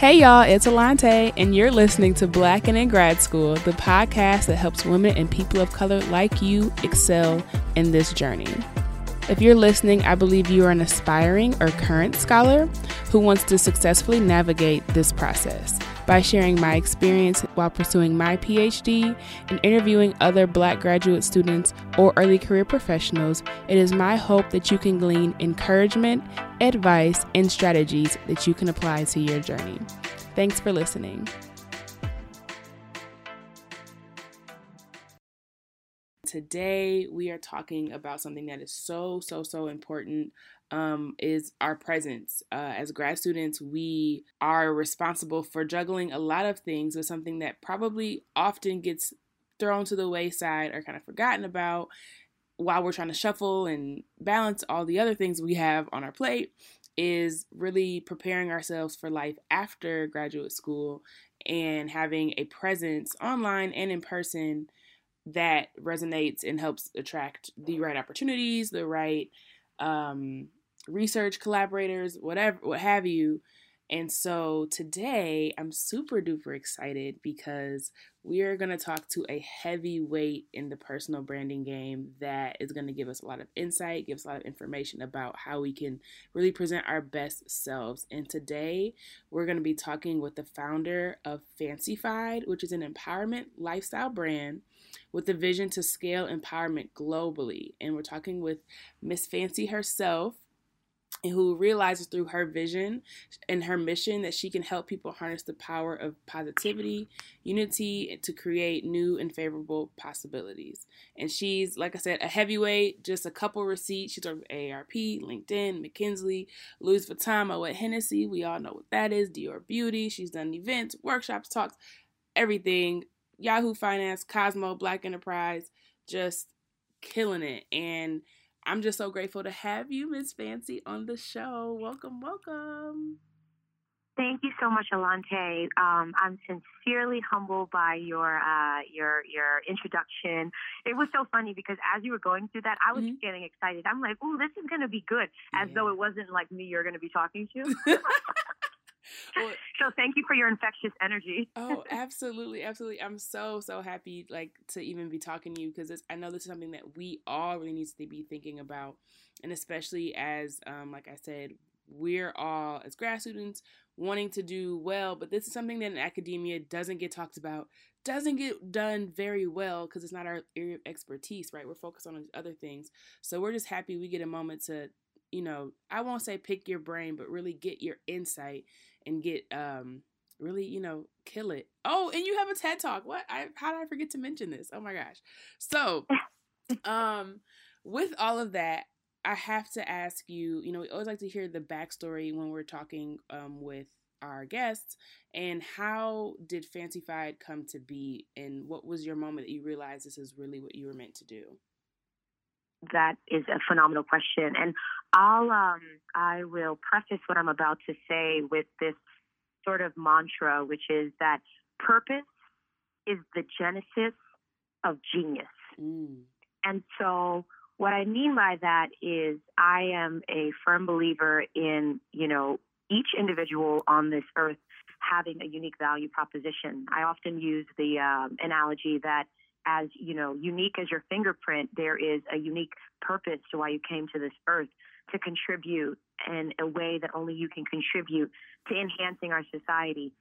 Hey y'all, it's Alante, and you're listening to Black and in Grad School, the podcast that helps women and people of color like you excel in this journey. If you're listening, I believe you are an aspiring or current scholar who wants to successfully navigate this process by sharing my experience while pursuing my PhD and interviewing other black graduate students or early career professionals, it is my hope that you can glean encouragement, advice, and strategies that you can apply to your journey. Thanks for listening. Today, we are talking about something that is so, so, so important um, is our presence. Uh, as grad students, we are responsible for juggling a lot of things with something that probably often gets thrown to the wayside or kind of forgotten about while we're trying to shuffle and balance all the other things we have on our plate is really preparing ourselves for life after graduate school and having a presence online and in person that resonates and helps attract the right opportunities, the right um, research collaborators, whatever, what have you. And so today I'm super duper excited because we are going to talk to a heavyweight in the personal branding game that is going to give us a lot of insight, give us a lot of information about how we can really present our best selves. And today we're going to be talking with the founder of Fancyfied, which is an empowerment lifestyle brand with the vision to scale empowerment globally. And we're talking with Miss Fancy herself who realizes through her vision and her mission that she can help people harness the power of positivity, unity to create new and favorable possibilities. And she's, like I said, a heavyweight, just a couple receipts. She's on AARP, LinkedIn, McKinsey, Louis Vuitton, Moet Hennessy. We all know what that is. Dior Beauty. She's done events, workshops, talks, everything. Yahoo Finance, Cosmo, Black Enterprise, just killing it. And I'm just so grateful to have you, Miss Fancy, on the show. Welcome, welcome. Thank you so much, Alante. Um, I'm sincerely humbled by your uh, your your introduction. It was so funny because as you were going through that, I was mm-hmm. getting excited. I'm like, "Oh, this is going to be good," as yeah. though it wasn't like me you're going to be talking to. well, so thank you for your infectious energy. oh, absolutely, absolutely. I'm so so happy like to even be talking to you because I know this is something that we all really need to be thinking about, and especially as um, like I said, we're all as grad students wanting to do well, but this is something that in academia doesn't get talked about, doesn't get done very well because it's not our area of expertise, right? We're focused on other things. So we're just happy we get a moment to, you know, I won't say pick your brain, but really get your insight and get um really you know kill it. Oh and you have a ted talk. What? I how did i forget to mention this? Oh my gosh. So um with all of that i have to ask you you know we always like to hear the backstory when we're talking um with our guests and how did fancyfied come to be and what was your moment that you realized this is really what you were meant to do? That is a phenomenal question. And I'll um, I will preface what I'm about to say with this sort of mantra, which is that purpose is the genesis of genius. Mm. And so what I mean by that is I am a firm believer in, you know, each individual on this earth having a unique value proposition. I often use the um, analogy that as you know unique as your fingerprint there is a unique purpose to why you came to this earth to contribute in a way that only you can contribute to enhancing our society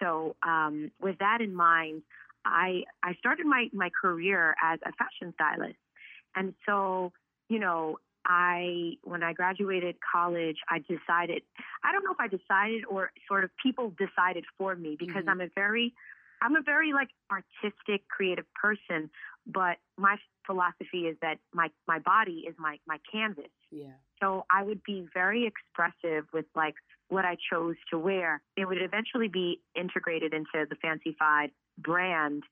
so um, with that in mind i i started my my career as a fashion stylist and so you know I, when I graduated college, I decided, I don't know if I decided or sort of people decided for me because mm-hmm. I'm a very I'm a very like artistic, creative person, but my philosophy is that my my body is my my canvas. Yeah. So I would be very expressive with like what I chose to wear. It would eventually be integrated into the Fancyfied brand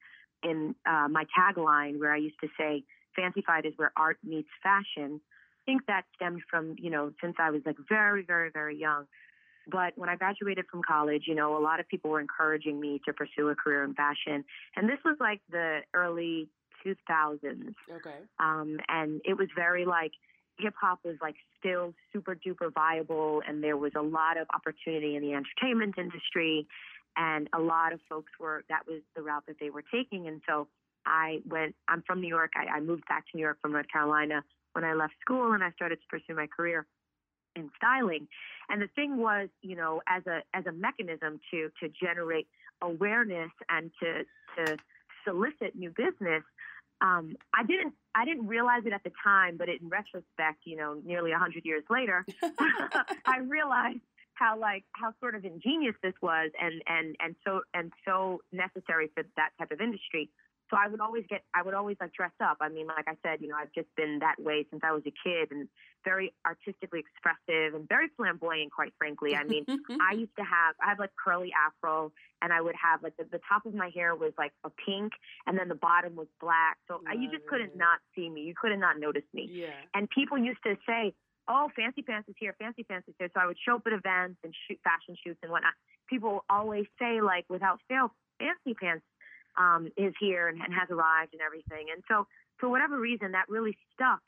in uh, my tagline, where I used to say, "Fancyfied is where art meets fashion." I think that stemmed from you know since I was like very, very, very young. But when I graduated from college, you know, a lot of people were encouraging me to pursue a career in fashion, and this was like the early 2000s. Okay. Um, and it was very like hip hop was like still super duper viable, and there was a lot of opportunity in the entertainment industry, and a lot of folks were that was the route that they were taking, and so I went. I'm from New York. I, I moved back to New York from North Carolina when I left school, and I started to pursue my career in styling. And the thing was, you know, as a as a mechanism to to generate awareness and to to solicit new business, um, I didn't I didn't realize it at the time, but in retrospect, you know, nearly a hundred years later, I realized how like how sort of ingenious this was and and and so and so necessary for that type of industry so I would always get, I would always like dress up. I mean, like I said, you know, I've just been that way since I was a kid and very artistically expressive and very flamboyant, quite frankly. I mean, I used to have, I had like curly afro and I would have like the, the top of my hair was like a pink and then the bottom was black. So I, you just couldn't not see me. You couldn't not notice me. Yeah. And people used to say, oh, Fancy Pants is here, Fancy Pants is here. So I would show up at events and shoot fashion shoots and whatnot. People always say, like, without fail, Fancy Pants um, is here and, and has arrived and everything. And so, for whatever reason, that really stuck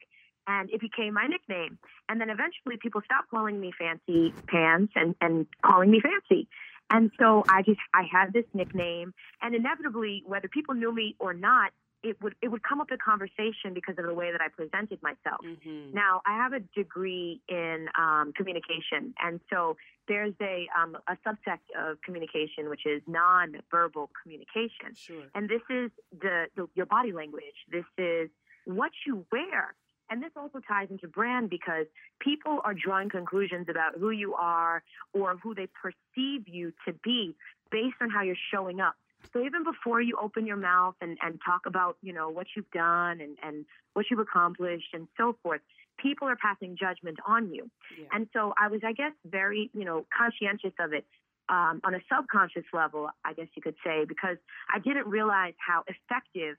and it became my nickname. And then eventually people stopped calling me Fancy Pants and, and calling me Fancy. And so I just, I had this nickname and inevitably, whether people knew me or not, it would it would come up in conversation because of the way that I presented myself. Mm-hmm. Now I have a degree in um, communication, and so there's a um, a subsect of communication which is non-verbal communication, Sure. and this is the, the your body language. This is what you wear. And this also ties into brand because people are drawing conclusions about who you are or who they perceive you to be based on how you're showing up. So even before you open your mouth and, and talk about, you know, what you've done and, and what you've accomplished and so forth, people are passing judgment on you. Yeah. And so I was, I guess, very, you know, conscientious of it um, on a subconscious level, I guess you could say, because I didn't realize how effective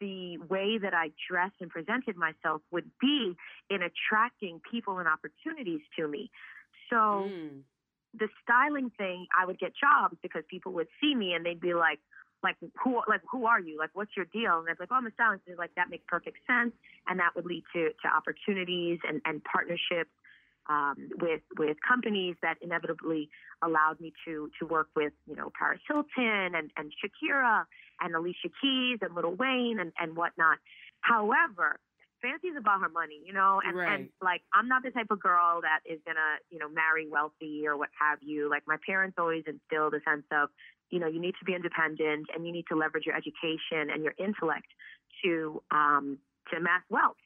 the way that I dressed and presented myself would be in attracting people and opportunities to me. So Mm. The styling thing, I would get jobs because people would see me and they'd be like, like who, like who are you? Like what's your deal? And I'd be like, oh, I'm a stylist. And like that makes perfect sense, and that would lead to to opportunities and and partnerships um, with with companies that inevitably allowed me to to work with you know Paris Hilton and and Shakira and Alicia Keys and Lil Wayne and and whatnot. However, Fancy's about her money, you know, and, and like I'm not the type of girl that is gonna, you know, marry wealthy or what have you. Like my parents always instilled a sense of, you know, you need to be independent and you need to leverage your education and your intellect to um to amass wealth.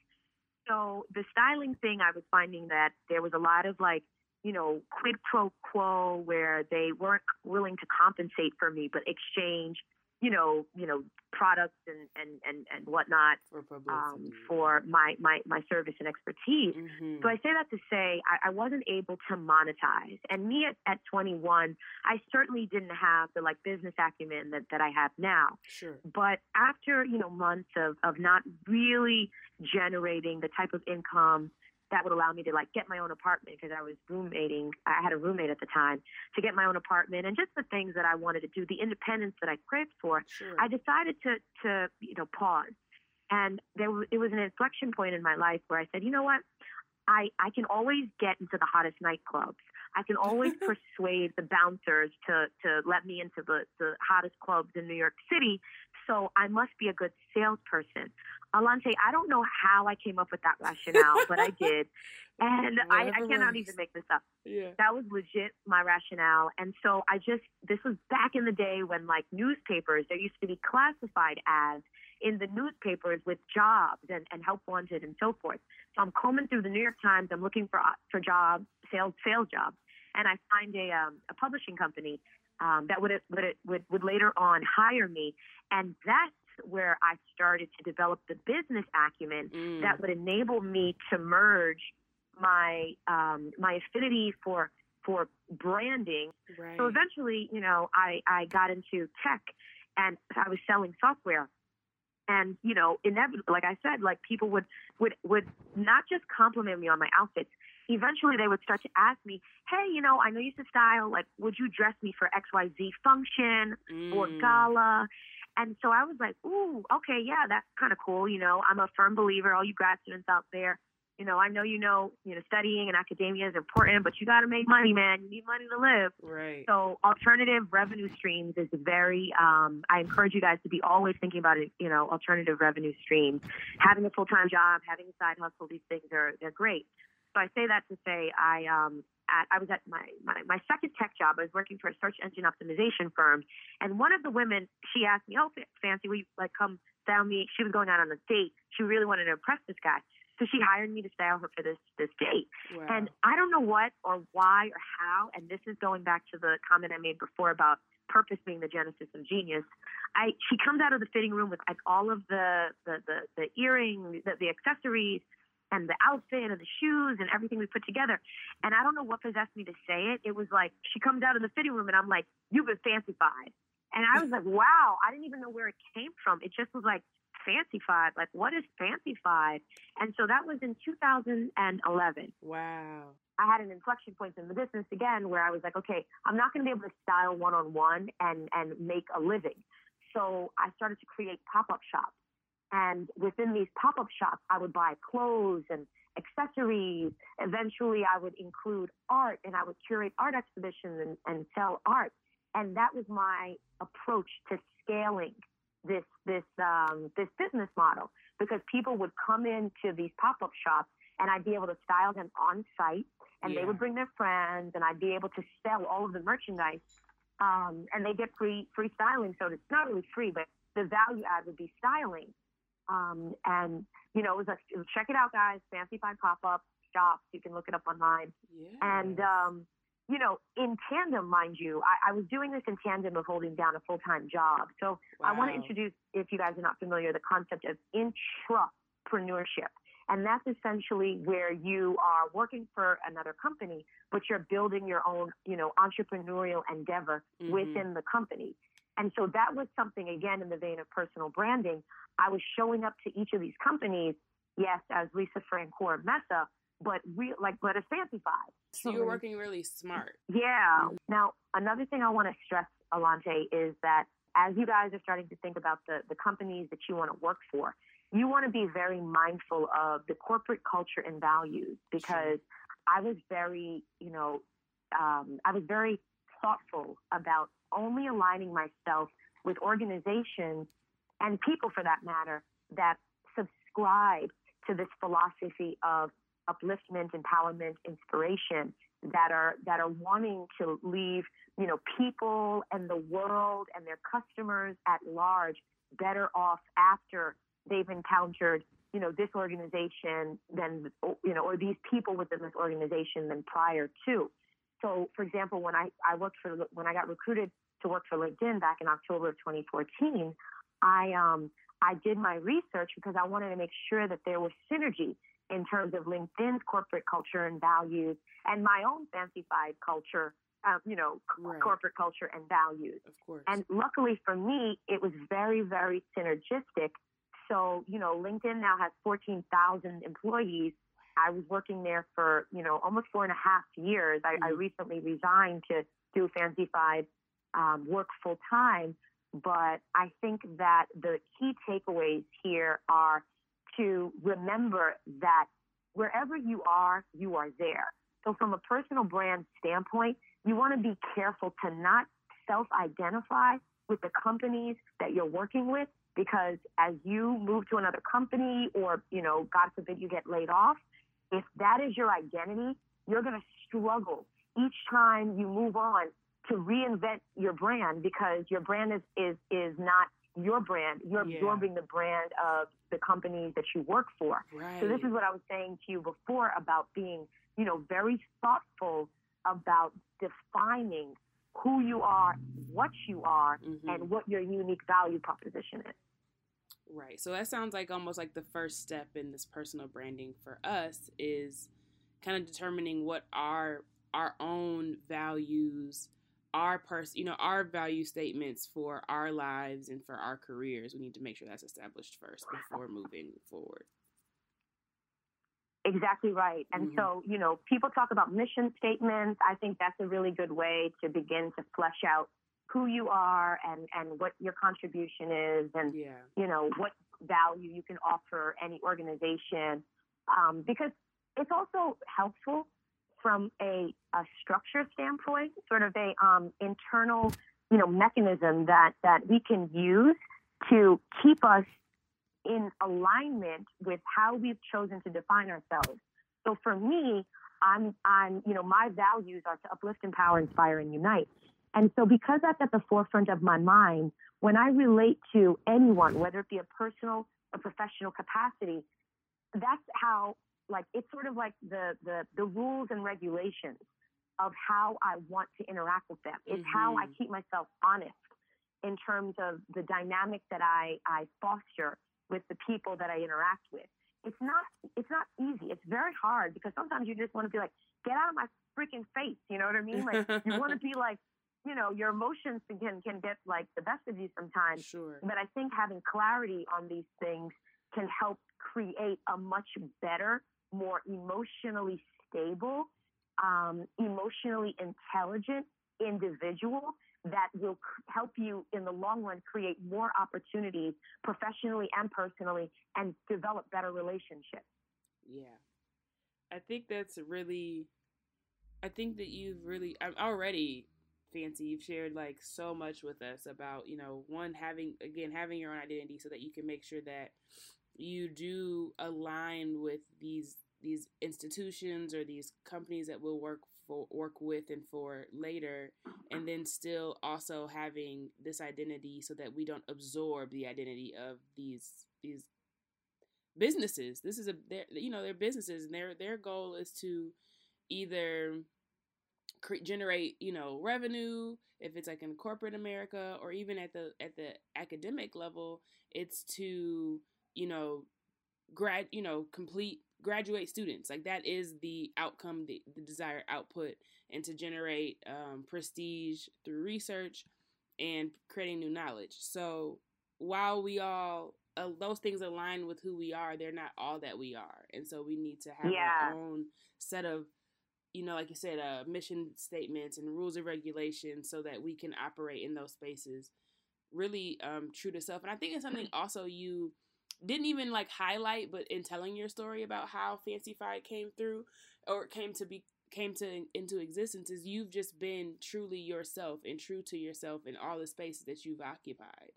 So the styling thing, I was finding that there was a lot of like, you know, quid pro quo where they weren't willing to compensate for me, but exchange, you know, you know, products and and and and whatnot For um, for my my my service and expertise. Mhm. So I say that to say I, I wasn't able to monetize. And me at, at 21, I certainly didn't have the like business acumen that, that I have now. Sure. But after, you know, months of, of not really generating the type of income that would allow me to like get my own apartment because I was roommating. I had a roommate at the time to get my own apartment and just the things that I wanted to do, the independence that I craved for. Sure. I decided to to you know pause, and there w- it was an inflection point in my life where I said, you know what, I I can always get into the hottest nightclubs. I can always persuade the bouncers to to let me into the the hottest clubs in New York City. So I must be a good salesperson. Alante, I don't know how I came up with that rationale, but I did, and I, I cannot even make this up yeah. that was legit my rationale. And so I just, this was back in the day when like newspapers, there used to be classified ads in the newspapers with jobs and, and help wanted and so forth. So I'm combing through the New York Times. I'm looking for, uh, for jobs, sales, sales jobs. And I find a, um, a publishing company um, that would, would, would, would later on hire me. And that's where I started to develop the business acumen Mm. that would enable me to merge my um, my affinity for for branding. Right. So eventually, you know, I I got into tech, and I was selling software. And you know, inevitably, like I said, like people would would would not just compliment me on my outfits. Eventually, they would start to ask me, "Hey, you know, I know you used to style. Like, would you dress me for X Y Z function or Mm. gala?" And so I was like, "Ooh, okay, yeah, that's kind of cool." You know, I'm a firm believer. All you grad students out there, you know, I know you know, you know, studying and academia is important, but you got to make money, man. You need money to live. Right. So alternative revenue streams is very. Um, I encourage you guys to be always thinking about it. You know, alternative revenue streams, having a full time job, having a side hustle. These things are they're great. So I say that to say I um at, I was at my, my my second tech job. I was working for a search engine optimization firm, and one of the women she asked me, "Oh, Fancy, will you like come style me?" She was going out on a date. She really wanted to impress this guy, so she hired me to style her for this this date. Wow. And I don't know what or why or how, and this is going back to the comment I made before about purpose being the genesis of genius. I she comes out of the fitting room with like all of the the the, the earrings, the, the accessories, and the outfit and the shoes and everything we put together. And I don't know what possessed me to say it. It was like she comes out of the fitting room and I'm like, You've been fancified. And I was like, Wow, I didn't even know where it came from. It just was like fancified. Like, what is fancified? And so that was in 2011. wow. I had an inflection point in the business again where I was like, okay, I'm not going to be able to style one on one and and make a living. So I started to create pop up shops, and within these pop up shops, I would buy clothes and accessories. Eventually, I would include art, and I would curate art exhibitions and, and sell art. And that was my approach to scaling this this um, this business model because people would come into these pop up shops and I'd be able to style them on site and they would bring their friends and I'd be able to sell all of the merchandise um, and they get free free styling so it's not really free but the value add would be styling um, and you know it was like check it out guys Fancyfied pop-up shops you can look it up online Yeah. and um, you know in tandem mind you I, I was doing this in tandem of holding down a full-time job so I want to introduce, if you guys are not familiar, the concept of intrapreneurship. And that's essentially where you are working for another company, but you're building your own, you know, entrepreneurial endeavor Mhm. within the company. And so that was something, again, in the vein of personal branding. I was showing up to each of these companies, yes, as Lisa Francoeur Mesa, but real, like, but as Fancyfied. So you're working really smart. Yeah. Now, another thing I want to stress, Alante, is that as you guys are starting to think about the, the companies that you want to work for, you want to be very mindful of the corporate culture and values because I was very, you know, um, I was very thoughtful about only aligning myself with organizations and people for that matter that subscribe to this philosophy of upliftment, empowerment, inspiration that are that are wanting to leave, you know, people and the world and their customers at large better off after they've encountered, you know, this organization than you know, or these people within this organization than prior to. So, for example, when I, I worked for when I got recruited to work for LinkedIn back in October of 2014, I um I did my research because I wanted to make sure that there was synergy in terms of LinkedIn's corporate culture and values and my own Fancyfied culture, um, you know, Right. corporate culture and values. Of course. And luckily for me, it was very, very synergistic. So, you know, LinkedIn now has 14,000 employees. I was working there for, you know, almost four and a half years. I, I Mhm. recently resigned to do Fancyfied um, work full time. But I think that the key takeaways here are to remember that wherever you are, you are there. So, from a personal brand standpoint, you want to be careful to not self identify with the companies that you're working with because as you move to another company or, you know, God forbid you get laid off, if that is your identity, you're going to struggle each time you move on to reinvent your brand because your brand is, is, is not your brand. You're Yeah. absorbing the brand of the companies that you work for. right. So this is what I was saying to you before about being, you know, very thoughtful about defining who you are, what you are, Mhm. and what your unique value proposition is. Right. So that sounds like almost like the first step in this personal branding for us is kind of determining what our our own values our person you know our value statements for our lives and for our careers we need to make sure that's established first before moving forward Exactly right. And mm-hmm. so, you know, people talk about mission statements. I think that's a really good way to begin to flesh out who you are and, and what your contribution is and, yeah. you know, what value you can offer any organization. Um, because it's also helpful from a, a structure standpoint, sort of a um, internal, you know, mechanism that, that we can use to keep us in alignment with how we've chosen to define ourselves. So for me, I'm, I'm, you know, my values are to uplift, empower, inspire, and unite. And so because that's at the forefront of my mind, when I relate to anyone, whether it be a personal or professional capacity, that's how, like, it's sort of like the, the, the rules and regulations of how I want to interact with them. It's mm-hmm. how I mm-hmm. keep myself honest in terms of the dynamic that I, I foster with the people that I interact with. It's not it's not easy. It's very hard because sometimes you just want to be like, get out of my freaking face. You know what I mean? Like you want to be like, you know, your emotions can can get like the best of you sometimes. Sure. But I think having clarity on these things can help create a much better, more emotionally stable, um, emotionally intelligent individual that will help you in the long run create more opportunities professionally and personally and develop better relationships. Yeah. I think that's really I think that you've really I'm already fancy. You've shared like so much with us about, you know, one having again having your own identity so that you can make sure that you do align with these these institutions or these companies that we'll work for work with and for later and then still also having this identity so that we don't absorb the identity of these these businesses. This is a you know they're businesses and their their goal is to either generate you know revenue if it's like in corporate america or even at the at the academic level it's to you know grad you know complete graduate students. Like that is the outcome the, the desired output and to generate um, prestige through research and creating new knowledge. So while we all uh, those things align with who we are they're not all that we are. And so we need to have yeah. our own set of you know like you said uh, mission statements and rules and regulations so that we can operate in those spaces really um, true to self and i think it's something also you didn't even like highlight, but in telling your story about how Fancyfied came through or came to be came to into existence is you've just been truly yourself and true to yourself in all the spaces that you've occupied.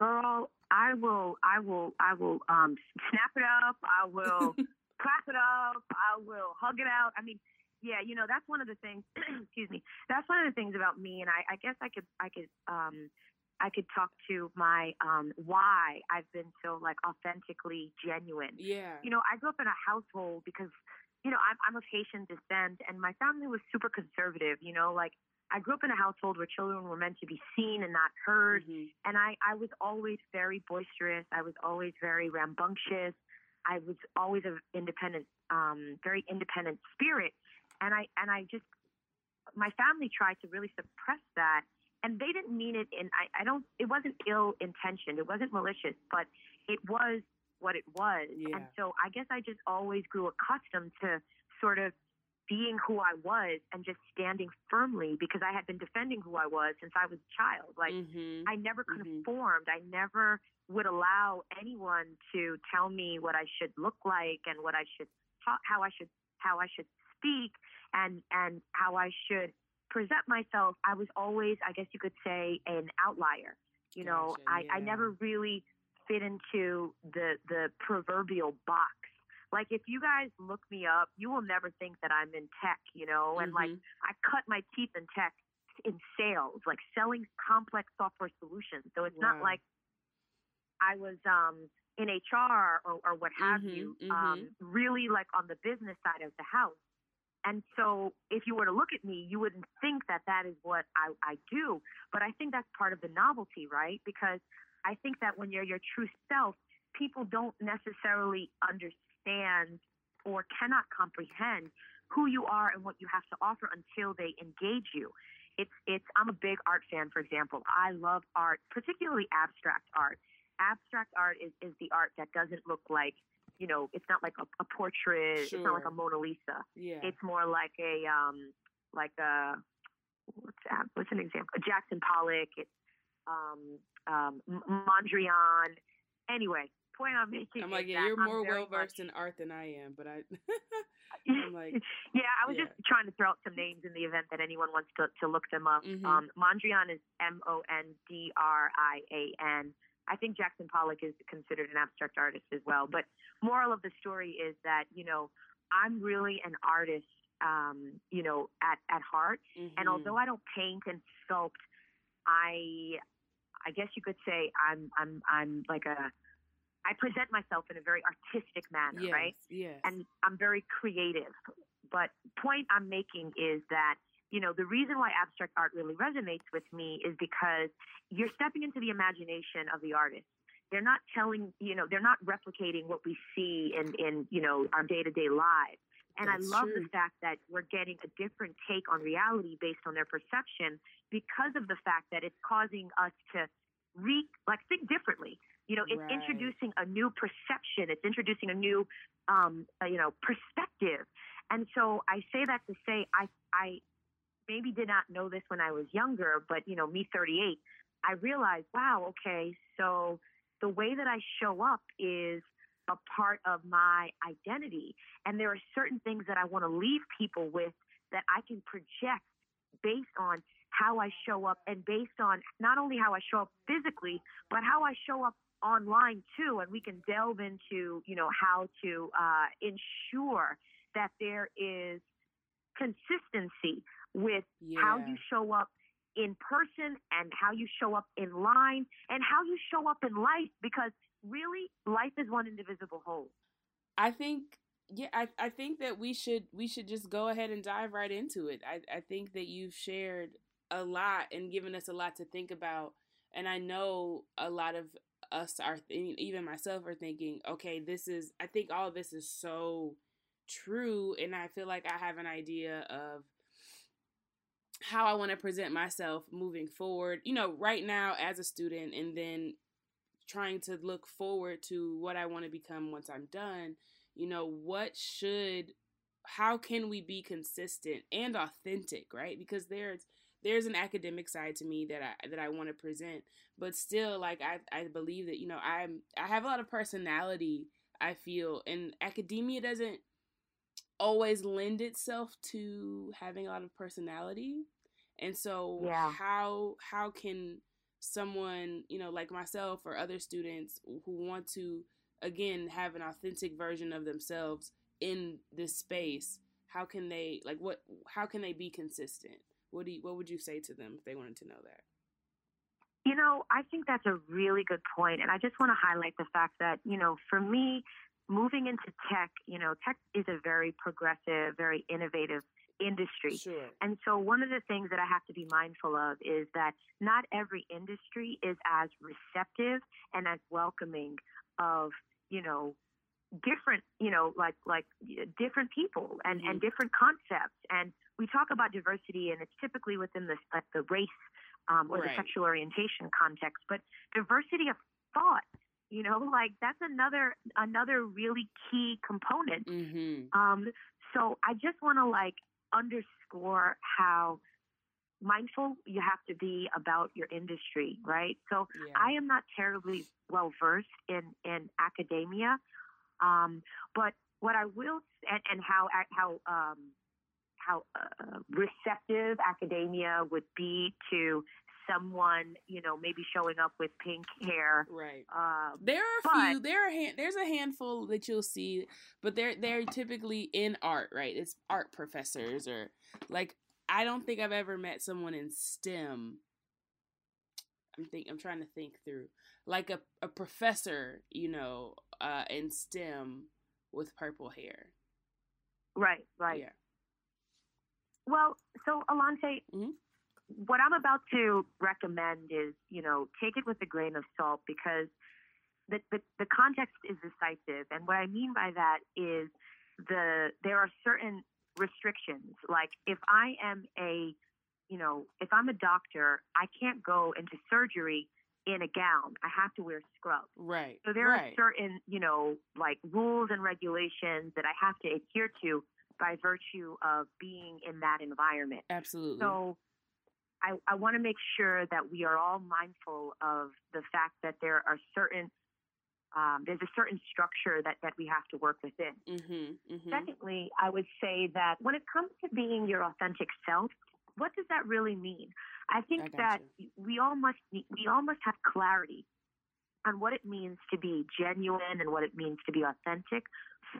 Girl, I will, I will, I will um, snap it up. I will clap it up. I will hug it out. I mean, yeah, you know that's one of the things. excuse me. That's one of the things about me, and I, I guess I could, I could um, I could talk to my um, why I've been so like authentically genuine. Yeah. You know, I grew up in a household because, you know, I'm, I'm of Haitian descent and my family was super conservative. You know, like I grew up in a household where children were meant to be seen and not heard. Mm-hmm. And I, I was always very boisterous. I was always very rambunctious. I was always an independent, um, very independent spirit. And I, and I just, my family tried to really suppress that and they didn't mean it in I, I don't it wasn't ill intentioned it wasn't malicious but it was what it was yeah. and so i guess i just always grew accustomed to sort of being who i was and just standing firmly because i had been defending who i was since i was a child like mm-hmm. i never mm-hmm. conformed i never would allow anyone to tell me what i should look like and what i should how i should how i should speak and and how i should present myself, I was always, I guess you could say, an outlier. You know, gotcha, I, yeah. I never really fit into the the proverbial box. Like if you guys look me up, you will never think that I'm in tech, you know, and mm-hmm. like I cut my teeth in tech in sales, like selling complex software solutions. So it's wow. not like I was um in HR or, or what have mm-hmm, you, mm-hmm. um, really like on the business side of the house. And so if you were to look at me, you wouldn't think that that is what I, I do. But I think that's part of the novelty, right? Because I think that when you're your true self, people don't necessarily understand or cannot comprehend who you are and what you have to offer until they engage you. It's it's I'm a big art fan, for example. I love art, particularly abstract art. Abstract art is, is the art that doesn't look like you know, it's not like a, a portrait. Sure. It's not like a Mona Lisa. Yeah. It's more like a um, like a what's that? What's an example? Jackson Pollock. It's um, um, Mondrian. Anyway, point I'm making. I'm like, yeah, you're more well versed in art than I am, but I. I'm like, yeah, I was yeah. just trying to throw out some names in the event that anyone wants to, to look them up. Mm-hmm. Um, Mondrian is M O N D R I A N. I think Jackson Pollock is considered an abstract artist as well. But moral of the story is that you know I'm really an artist, um, you know, at at heart. Mm-hmm. And although I don't paint and sculpt, I I guess you could say I'm I'm I'm like a I present myself in a very artistic manner, yes, right? Yes. And I'm very creative. But point I'm making is that you know, the reason why abstract art really resonates with me is because you're stepping into the imagination of the artist. They're not telling, you know, they're not replicating what we see in, in you know, our day to day lives. And That's I love true. the fact that we're getting a different take on reality based on their perception because of the fact that it's causing us to re like think differently. You know, it's right. introducing a new perception. It's introducing a new, um, uh, you know, perspective. And so I say that to say I I maybe did not know this when I was younger, but you know, me 38, I realized, wow, okay, so the way that I show up is a part of my identity. And there are certain things that I want to leave people with that I can project based on how I show up and based on not only how I show up physically, but how I show up online too. And we can delve into, you know, how to uh, ensure that there is consistency with yeah. how you show up in person and how you show up in line and how you show up in life because really life is one indivisible whole. I think yeah, I, I think that we should we should just go ahead and dive right into it. I, I think that you've shared a lot and given us a lot to think about. And I know a lot of us are th- even myself are thinking, okay, this is I think all this is so true and I feel like I have an idea of how I want to present myself moving forward, you know, right now as a student and then trying to look forward to what I want to become once I'm done, you know, what should how can we be consistent and authentic, right? Because there's there's an academic side to me that I that I want to present, but still like I I believe that, you know, I'm I have a lot of personality, I feel, and academia doesn't always lend itself to having a lot of personality and so yeah. how how can someone, you know, like myself or other students who want to again have an authentic version of themselves in this space, how can they like what how can they be consistent? What do you, what would you say to them if they wanted to know that? You know, I think that's a really good point, and I just want to highlight the fact that you know, for me, moving into tech, you know, tech is a very progressive, very innovative industry. Sure. And so one of the things that I have to be mindful of is that not every industry is as receptive and as welcoming of, you know, different, you know, like like different people and mm-hmm. and different concepts. And we talk about diversity and it's typically within the like the race um, or right. the sexual orientation context, but diversity of thought you know like that's another another really key component mm-hmm. um so i just want to like underscore how mindful you have to be about your industry, right? So yeah. I am not terribly well versed in in academia, um, but what I will and, and how how um, how uh, receptive academia would be to someone, you know, maybe showing up with pink hair. Right. Um, there are a but, few. There are hand, there's a handful that you'll see, but they're they're typically in art, right? It's art professors or like I don't think I've ever met someone in STEM. I'm think I'm trying to think through like a a professor, you know, uh, in STEM with purple hair. Right. Right. Yeah. Well, so Alante, mm-hmm what I'm about to recommend is, you know, take it with a grain of salt because the, the, the context is decisive. And what I mean by that is the there are certain restrictions. Like if I am a, you know, if I'm a doctor, I can't go into surgery in a gown. I have to wear scrubs. Right. So there right. are certain, you know, like rules and regulations that I have to adhere to by virtue of being in that environment. Absolutely. So I, I want to make sure that we are all mindful of the fact that there are certain um, there's a certain structure that, that we have to work within. mm-hmm, mm-hmm. Secondly, I would say that when it comes to being your authentic self, what does that really mean? I think I that we all must we all must have clarity on what it means to be genuine and what it means to be authentic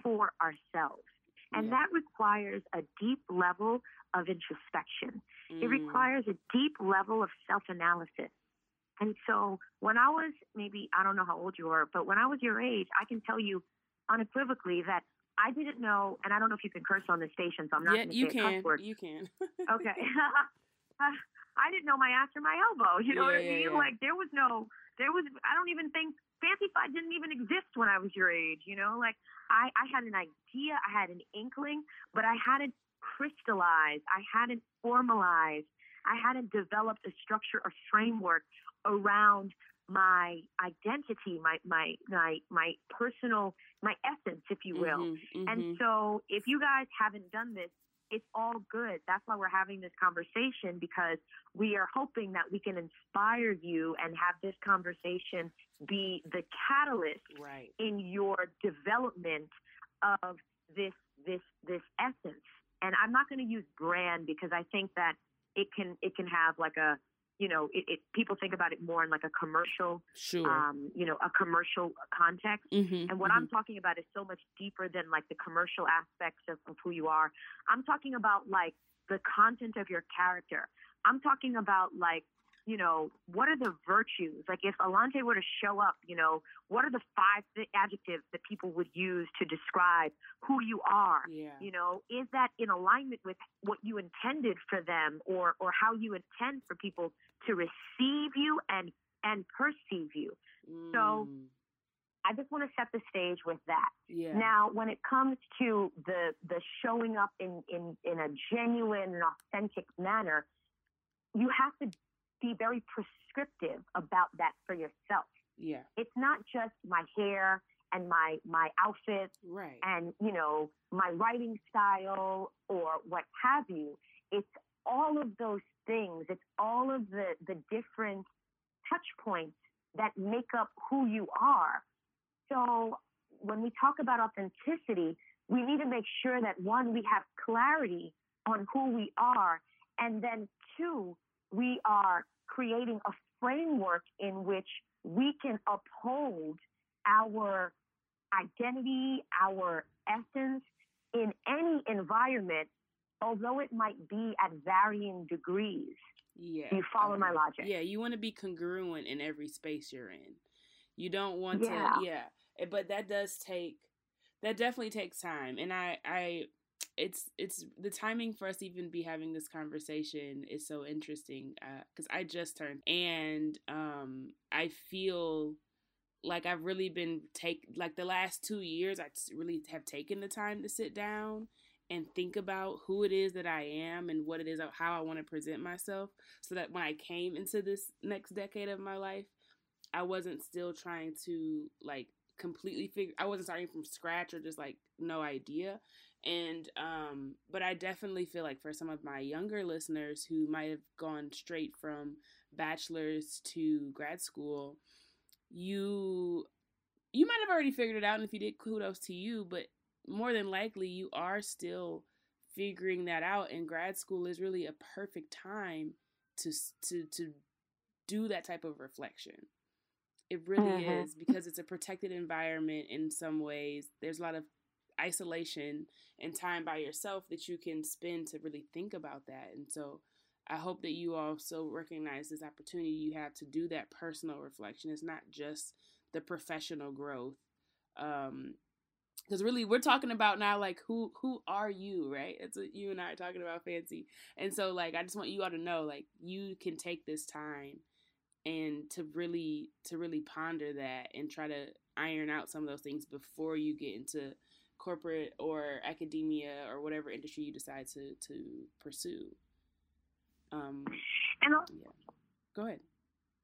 for ourselves. And Yeah. that requires a deep level of introspection. It Mm. requires a deep level of self analysis. And so when I was maybe, I don't know how old you were, but when I was your age, I can tell you unequivocally that I didn't know, and I don't know if you can curse on the station, so I'm not yeah, going to you say a can. cuss word. You can. Okay. I didn't know my ass or my elbow. You know Yeah, what I mean? Like there was no, there was. I don't even think Fancyfied didn't even exist when I was your age. You know, like I, I had an idea, I had an inkling, but I hadn't crystallized, I hadn't formalized, I hadn't developed a structure or framework around my identity, my my my my personal, my essence, if you will. Mhm, mhm. And so, if you guys haven't done this, it's all good. That's why we're having this conversation because we are hoping that we can inspire you and have this conversation be the catalyst right. in your development of this this this essence. And I'm not going to use brand because I think that it can it can have like a you know it, it people think about it more in like a commercial Sure. um, you know a commercial context. Mhm, And what mhm. I'm talking about is so much deeper than like the commercial aspects of, of who you are. I'm talking about like the content of your character. I'm talking about like, you know, what are the virtues? Like if Alante were to show up, you know, what are the five adjectives that people would use to describe who you are? Yeah. You know, is that in alignment with what you intended for them or or how you intend for people to receive you and and perceive you? so- Mm, I just want to set the stage with that. yeah. Now, when it comes to the the showing up in, in, in a genuine and authentic manner, you have to be very prescriptive about that for yourself. yeah. It's not just my hair and my my outfit Right. and you know my writing style or what have you. It's all of those things. It's all of the the different touch points that make up who you are. So when we talk about authenticity, we need to make sure that one, we have clarity on who we are, and then two, we are creating a framework in which we can uphold our identity, our essence in any environment, although it might be at varying degrees. Yeah. Do you follow my logic? Yeah, you want to be congruent in every space you're in. You don't want Yeah. to yeah. Eh, But that does take that definitely takes time. And I I it's it's the timing for us even be having this conversation is so interesting uh, cuz I just turned and um I feel like I've really been take like the last 2 years I really have taken the time to sit down and think about who it is that I am and what it is how I want to present myself so that when I came into this next decade of my life, I wasn't still trying to like completely figure I wasn't starting from scratch or just like no idea. And um but I definitely feel like for some of my younger listeners who might have gone straight from bachelor's to grad school, you you might have already figured it out and if you did kudos to you, but more than likely you are still figuring that out and grad school is really a perfect time to to to do that type of reflection it really Mhm. is because it's a protected environment in some ways there's a lot of isolation and time by yourself that you can spend to really think about that. And so i hope that you also recognize this opportunity you have to do that personal reflection. It's not just the professional growth um because really we're talking about now like who who are you right? It's what you and i are talking about fancy. And so like i just want you all to know like you can take this time and to really to really ponder that and try to iron out some of those things before you get into corporate or academia or whatever industry you decide to to pursue. Um, and yeah, go ahead.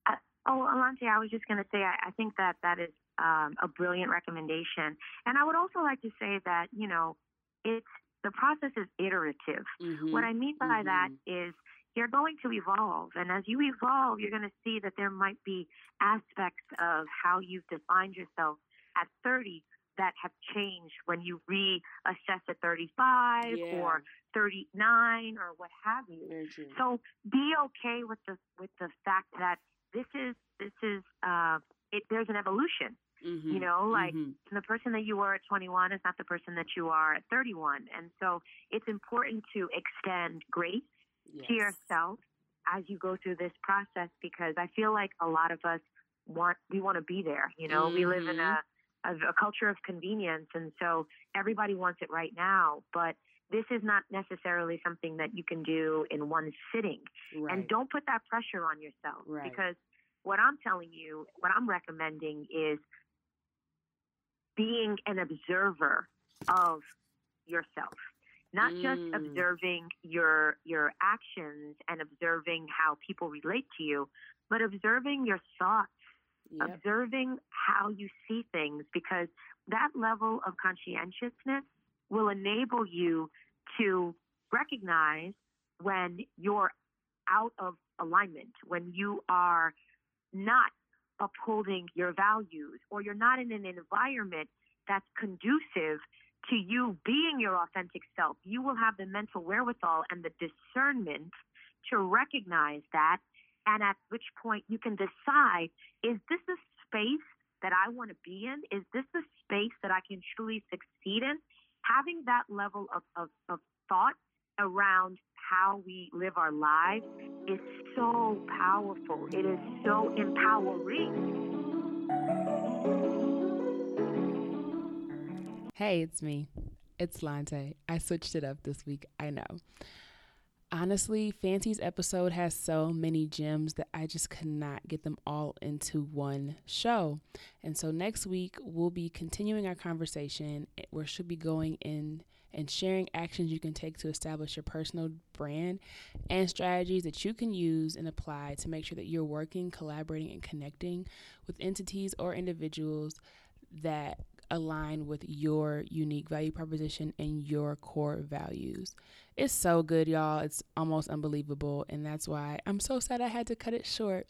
Uh, oh, Alante, I was just going to say, I, I, think that that is um, a brilliant recommendation, and I would also like to say that you know, it's the process is iterative. Mm-hmm. What I mean by mm-hmm. that is you're going to evolve. And as you evolve, you're going to see that there might be aspects of how you've defined yourself at 30 that have changed when you reassess at 35 yeah. or 39 or what have you. So be okay with the with the fact that this is this is uh, it, there's an evolution. Mm-hmm. You know, like mm-hmm. the person that you were at 21 is not the person that you are at 31, and so it's important to extend grace yes. to yourself as you go through this process because I feel like a lot of us want we want to be there. You know, mm-hmm. we live in a, mm-hmm. A a culture of convenience, and so everybody wants it right now. But this is not necessarily something that you can do in one sitting. Right. And don't put that pressure on yourself right. because what I'm telling you, what I'm recommending is being an observer of yourself not mm. just observing your your actions and observing how people relate to you, but observing your thoughts, yep. observing how you see things, because that level of conscientiousness will enable you to recognize when you're out of alignment, when you are not upholding your values, or you're not in an environment that's conducive to you being your authentic self, you will have the mental wherewithal and the discernment to recognize that. And at which point you can decide is this a space that I want to be in? Is this a space that I can truly succeed in? Having that level of, of, of thought around how we live our lives is so powerful. It is so empowering. Hey, it's me. It's Lante. I switched it up this week, I know. Honestly, Fancy's episode has so many gems that I just could not get them all into one show. And so next week, we'll be continuing our conversation where she'll be going in and sharing actions you can take to establish your personal brand and strategies that you can use and apply to make sure that you're working, collaborating, and connecting with entities or individuals that align with your unique value proposition and your core values. It's so good, y'all. It's almost unbelievable. And that's why I'm so sad I had to cut it short.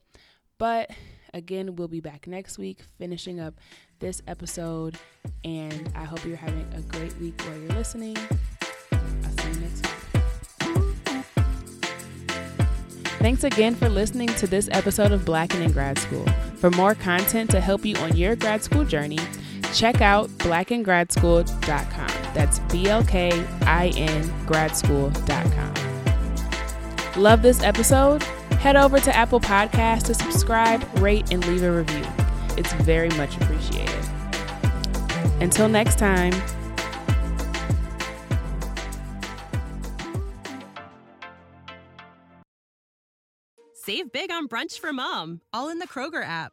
But again, we'll be back next week finishing up this episode. And I hope you're having a great week while you're listening. I'll see you next week. Thanks again for listening to this episode of Blackin' in Grad School. For more content to help you on your grad school journey, check out blkingradschool.com. That's B L K I N gradschool.com. Love this episode? Head over to Apple Podcasts to subscribe, rate, and leave a review. It's very much appreciated. Until next time. Save big on brunch for mom, all in the Kroger app.